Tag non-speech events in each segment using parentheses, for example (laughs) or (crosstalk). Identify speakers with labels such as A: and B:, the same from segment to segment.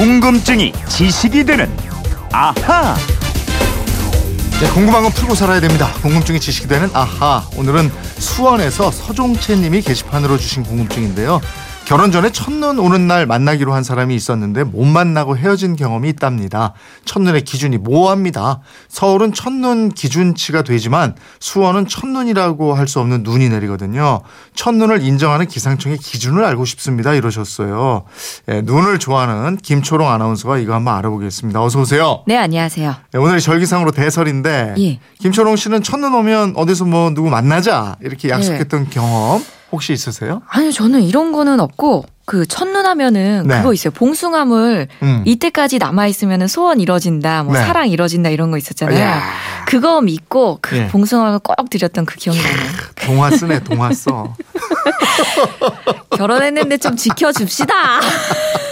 A: 궁금증이 지식이 되는 아하.
B: 네, 궁금한 건 풀고 살아야 됩니다. 궁금증이 지식이 되는 아하. 오늘은 수원에서 서종채 님이 게시판으로 주신 궁금증인데요. 결혼 전에 첫눈 오는 날 만나기로 한 사람이 있었는데 못 만나고 헤어진 경험이 있답니다. 첫눈의 기준이 모호합니다. 서울은 첫눈 기준치가 되지만 수원은 첫눈이라고 할 수 없는 눈이 내리거든요. 첫눈을 인정하는 기상청의 기준을 알고 싶습니다. 이러셨어요. 예, 눈을 좋아하는 김초롱 아나운서가 이거 한번 알아보겠습니다. 어서 오세요.
C: 네, 안녕하세요.
B: 네, 오늘이 절기상으로 대설인데
C: 예.
B: 김초롱 씨는 첫눈 오면 어디서 뭐 누구 만나자 이렇게 약속했던
C: 네.
B: 경험 혹시 있으세요?
C: 아니요, 저는 이런 거는 없고, 그 첫눈 하면은
B: 네.
C: 그거 있어요. 봉숭아물
B: 음.
C: 이때까지 남아 있으면은 소원 이뤄진다, 뭐
B: 네.
C: 사랑 이뤄진다 이런 거 있었잖아요.
B: 이야.
C: 그거 믿고 그
B: 예.
C: 봉숭아를 꼭 드렸던 그 기억이 나네요.
B: 동화 쓰네 동화 써. (laughs)
C: 결혼했는데 좀 지켜줍시다. (laughs)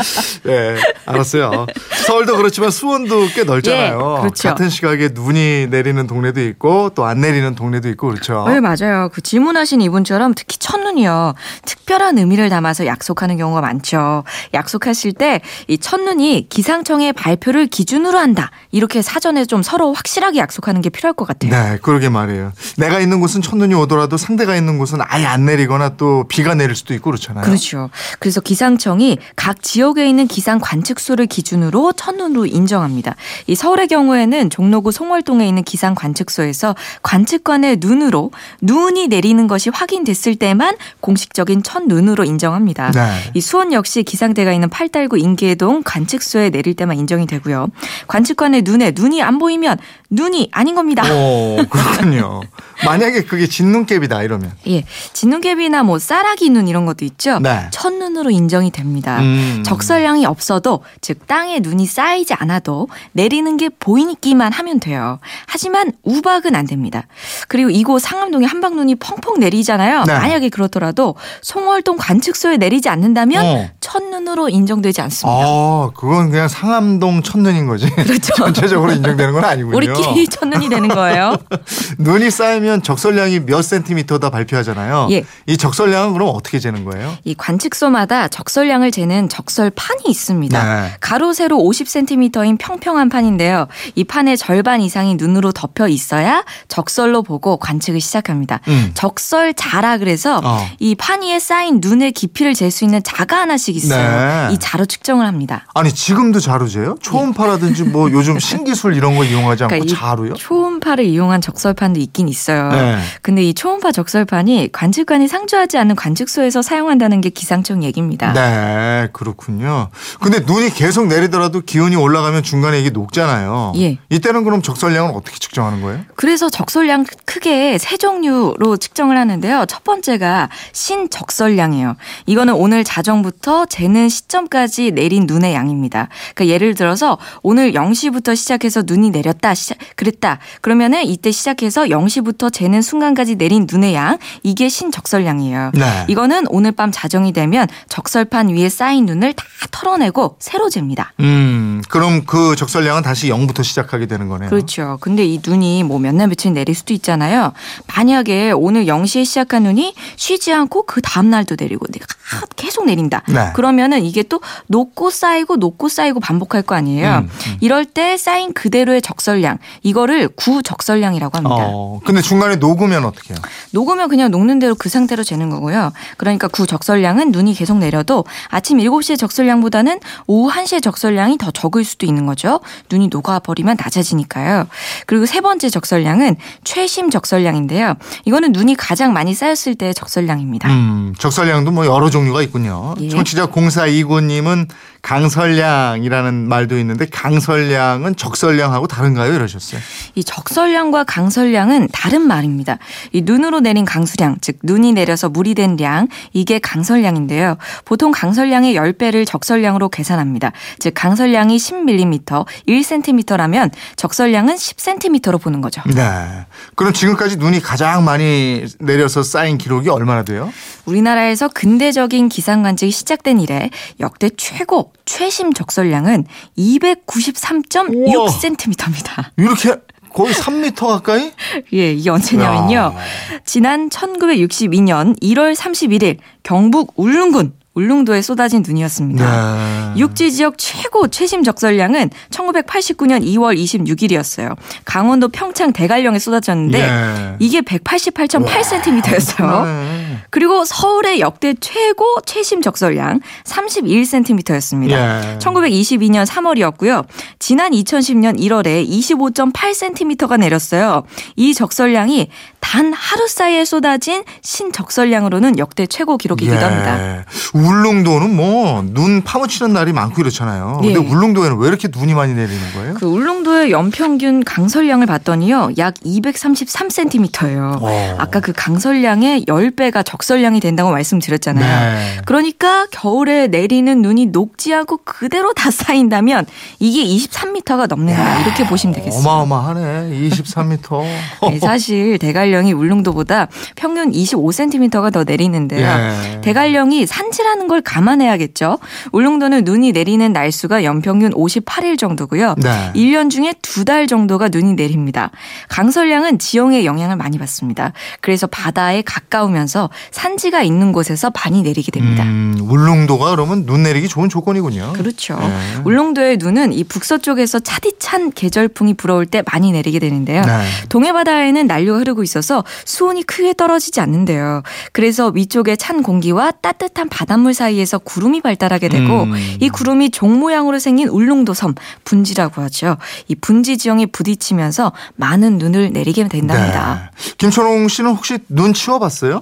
C: (laughs)
B: 네, 알았어요. 서울도 그렇지만 수원도 꽤 넓잖아요.
C: 예, 그렇죠.
B: 같은 시각에 눈이 내리는 동네도 있고 또 안 내리는 동네도 있고 그렇죠.
C: 네, 맞아요. 그 질문하신 이분처럼 특히 첫눈이요. 특별한 의미를 담아서 약속하는 경우가 많죠. 약속하실 때 이 첫눈이 기상청의 발표를 기준으로 한다. 이렇게 사전에 좀 서로 확실하게 약속하는 게 필요할 것 같아요.
B: 네, 그러게 말이에요. 내가 있는 곳은 첫눈이 오더라도 상대가 있는 곳은 아예 안 내리거나 또 비가 내릴 수도 있고 그렇잖아요.
C: 그렇죠. 그래서 기상청이 각 지역 에 있는 기상 관측소를 기준으로 첫눈으로 인정합니다. 이 서울의 경우에는 종로구 송월동에 있는 기상 관측소에서 관측관의 눈으로 눈이 내리는 것이 확인됐을 때만 공식적인 첫눈으로 인정합니다.
B: 네.
C: 이 수원 역시 기상대가 있는 팔달구 인계동 관측소에 내릴 때만 인정이 되고요. 관측관의 눈에 눈이 안 보이면 눈이 아닌 겁니다.
B: 오, 그렇군요. (laughs) 만약에 그게 진눈깨비다 이러면.
C: 예, 진눈개비나 뭐 쌀아기 눈 이런 것도 있죠.
B: 네.
C: 첫눈으로 인정이 됩니다.
B: 음.
C: 적설량이 없어도 즉 땅에 눈이 쌓이지 않아도 내리는 게 보이기만 하면 돼요. 하지만 우박은 안 됩니다. 그리고 이곳 상암동에 한방눈이 펑펑 내리잖아요.
B: 네.
C: 만약에 그렇더라도 송월동 관측소에 내리지 않는다면
B: 어.
C: 첫눈으로 인정되지 않습니다.
B: 아, 그건 그냥 상암동 첫눈인 거지.
C: 그렇죠. (laughs)
B: 전체적으로 인정되는 건 아니군요.
C: 우리끼리 첫눈이 되는 거예요. (laughs)
B: 눈이 쌓이면 적설량이 몇 센티미터다 발표하잖아요.
C: 예.
B: 이 적설량은 그럼 어떻게 재는 거예요?
C: 이 관측소마다 적설량을 재는 적설판이 있습니다.
B: 네.
C: 가로 세로 50cm인 평평한 판인데요. 이 판의 절반 이상이 눈으로 덮여 있어야 적설로 보고 관측을 시작합니다.
B: 음.
C: 적설 자라 그래서
B: 어.
C: 이 판 위에 쌓인 눈의 깊이를 잴 수 있는 자가 하나씩 있어요.
B: 네.
C: 이 자로 측정을 합니다.
B: 아니 지금도 자루제요? 초음파라든지 뭐 요즘 신기술 이런 거 이용하지 않고
C: 그러니까 이
B: 자루요?
C: 초음파를 이용한 적설판도 있긴 있어요.
B: 네.
C: 근데 이 초음파 적설판이 관측관이 상주하지 않는 관측소에서 사용한다는 게 기상청 얘기입니다.
B: 네, 그렇군요. 근데 눈이 계속 내리더라도 기온이 올라가면 중간에 이게 녹잖아요.
C: 예.
B: 이때는 그럼 적설량은 어떻게 측정하는 거예요?
C: 그래서 적설량 크게 세 종류로 측정을 하는데요. 첫 번째가 신적설량이에요. 이거는 오늘 자정부터 재는 시점까지 내린 눈의 양입니다. 그러니까 예를 들어서 오늘 0시부터 시작해서 눈이 내렸다. 시작, 그랬다. 그러면은 이때 시작해서 0시부터 재는 순간까지 내린 눈의 양 이게 신적설량이에요.
B: 네.
C: 이거는 오늘 밤 자정이 되면 적설판 위에 쌓인 눈을 다 털어내고 새로 잽니다.
B: 음, 그럼 그 적설량은 다시 0부터 시작하게 되는 거네요.
C: 그렇죠. 근데 이 눈이 뭐 몇 날 며칠 내릴 수도 있잖아요. 만약에 오늘 0시에 시작한 눈이 쉬지 않고 그 다음 날도 내리고 내가 계속 내린다.
B: 네.
C: 그러면은 이게 또 녹고 쌓이고 녹고 쌓이고 반복할 거 아니에요.
B: 음, 음.
C: 이럴 때 쌓인 그대로의 적설량. 이거를 구적설량이라고 합니다.
B: 어, 근데 중간에 녹으면 어떻게 해요?
C: 녹으면 그냥 녹는 대로 그 상태로 재는 거고요. 그러니까 구적설량은 눈이 계속 내려도 아침 7시의 적설량보다는 오후 1시의 적설량이 더 적을 수도 있는 거죠. 눈이 녹아버리면 낮아지니까요. 그리고 세 번째 적설량은 최심 적설량인데요. 이거는 눈이 가장 많이 쌓였을 때의 적설량입니다.
B: 음, 적설량도 뭐 여러 종류가 있군요.
C: 예.
B: 청취자 0429님은 강설량이라는 말도 있는데 강설량은 적설량하고 다른가요? 이러셨어요.
C: 이 적설량과 강설량은 다른 말입니다. 이 눈으로 내린 강수량, 즉 눈이 내려서 물이 된 량, 이게 강설량인데요. 보통 강설량의 10배를 적설량으로 계산합니다. 즉 강설량이 10mm, 1cm라면 적설량은 10cm로 보는 거죠.
B: 네. 그럼 지금까지 눈이 가장 많이 내려서 쌓인 기록이 얼마나 돼요?
C: 우리나라에서 근대적인 기상 관측이 시작된 이래 역대 최고 최심 적설량은 293.6cm입니다.
B: 이렇게 거의 3미터 가까이? (laughs)
C: 예, 이게 언제냐면요.
B: 야.
C: 지난 1962년 1월 31일 경북 울릉군 울릉도에 쏟아진 눈이었습니다.
B: 네.
C: 육지 지역 최고 최심 적설량은 1989년 2월 26일이었어요. 강원도 평창 대관령에 쏟아졌는데
B: 예.
C: 이게 188.8cm였어요.
B: 네.
C: 그리고 서울의 역대 최고 최심 적설량 31cm였습니다.
B: 예.
C: 1922년 3월이었고요. 지난 2010년 1월에 25.8cm가 내렸어요. 이 적설량이 단 하루 사이에 쏟아진 신적설량으로는 역대 최고 기록이기도
B: 예.
C: 합니다.
B: 울릉도는 뭐 눈 파묻히는 날이 많고 이렇잖아요. 근데
C: 예.
B: 울릉도에는 왜 이렇게 눈이 많이 내리는 거예요?
C: 그 울릉도의 연평균 강설량을 봤더니요. 약 233cm예요.
B: 어.
C: 아까 그 강설량의 10배가 적설량이 된다고 말씀드렸잖아요.
B: 네.
C: 그러니까 겨울에 내리는 눈이 녹지 않고 그대로 다 쌓인다면 이게 23m가 넘는다. 이렇게 보시면 되겠습니다.
B: 어마어마하네. 23m. (laughs)
C: 네, 사실 대관령이 울릉도보다 평균 25cm가 더 내리는데요.
B: 예.
C: 대관령이 산지라는 걸 감안해야겠죠. 울릉도는 눈이 내리는 날수가 연평균 58일 정도고요.
B: 네.
C: 1년 중에 두 달 정도가 눈이 내립니다. 강설량은 지형의 영향을 많이 받습니다. 그래서 바다에 가까우면서 산지가 있는 곳에서 많이 내리게 됩니다.
B: 음, 울릉도가 그러면 눈 내리기 좋은 조건이군요.
C: 그렇죠.
B: 네.
C: 울릉도의 눈은 이 북서쪽에서 차디찬 계절풍이 불어올 때 많이 내리게 되는데요.
B: 네.
C: 동해 바다에는 난류가 흐르고 있어서 수온이 크게 떨어지지 않는데요. 그래서 위쪽의 찬 공기와 따뜻한 바닷물 사이에서 구름이 발달하게 되고
B: 음.
C: 이 구름이 종 모양으로 생긴 울릉도 섬 분지라고 하죠. 이 분지 지형에 부딪히면서 많은 눈을 내리게 된답니다.
B: 네. 김철웅 씨는 혹시 눈 치워봤어요?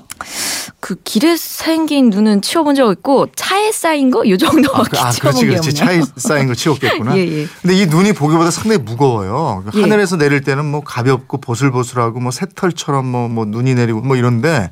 C: 그 길에 생긴 눈은 치워본 적 있고 차에 쌓인 거 요 정도밖에
B: 아,
C: 치워본
B: 그렇지,
C: 게
B: 그렇지.
C: 없네요.
B: 차에 쌓인 걸 치웠겠구나. (laughs)
C: 예, 예.
B: 근데 이 눈이 보기보다 상당히 무거워요.
C: 예.
B: 하늘에서 내릴 때는 뭐 가볍고 보슬보슬하고 뭐 새털처럼 뭐, 뭐 눈이 내리고 뭐 이런데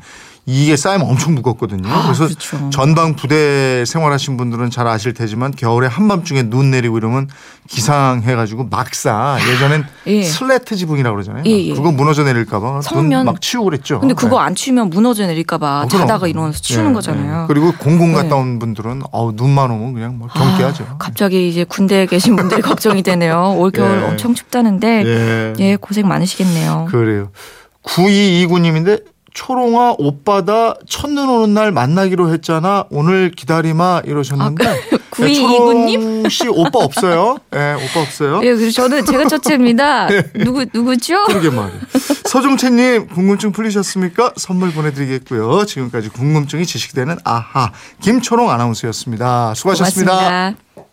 B: 이게 쌓이면 엄청 무겁거든요.
C: 아,
B: 그래서
C: 그렇죠.
B: 전방 부대 생활하신 분들은 잘 아실 테지만 겨울에 한밤중에 눈 내리고 이러면 기상해가지고 막사 예전엔
C: 예.
B: 슬래트 지붕이라고 그러잖아요.
C: 예, 예.
B: 그거 무너져 내릴까봐 눈막 치우고 그랬죠.
C: 근데 그거
B: 네.
C: 안 치우면 무너져 내릴까봐
B: 어.
C: 자다가 일어나서 치우는
B: 예,
C: 거잖아요.
B: 예. 그리고 공공
C: 네.
B: 갔다 온 분들은 어우 눈만 오면 그냥 뭐 경계하죠.
C: 아, 갑자기 이제 군대에 계신 분들이 (laughs) 걱정이 되네요. 올 겨울
B: 예.
C: 엄청 춥다는데
B: 예.
C: 예 고생 많으시겠네요.
B: 그래요. 9229님인데 초롱아 오빠다 첫눈 오는 날 만나기로 했잖아. 오늘 기다리마 이러셨는데
C: 아,
B: 네,
C: 9229님?
B: 초롱 씨 오빠 없어요. 예, 오빠 없어요.
C: 예, 그래서 저는 제가 첫째입니다. (laughs) 누구 누구죠?
B: 그러게 말이에요. 서종채 님 궁금증 풀리셨습니까? 선물 보내 드리겠고요. 지금까지 궁금증이 지식되는 아하 김초롱 아나운서였습니다. 수고하셨습니다.
C: 고맙습니다.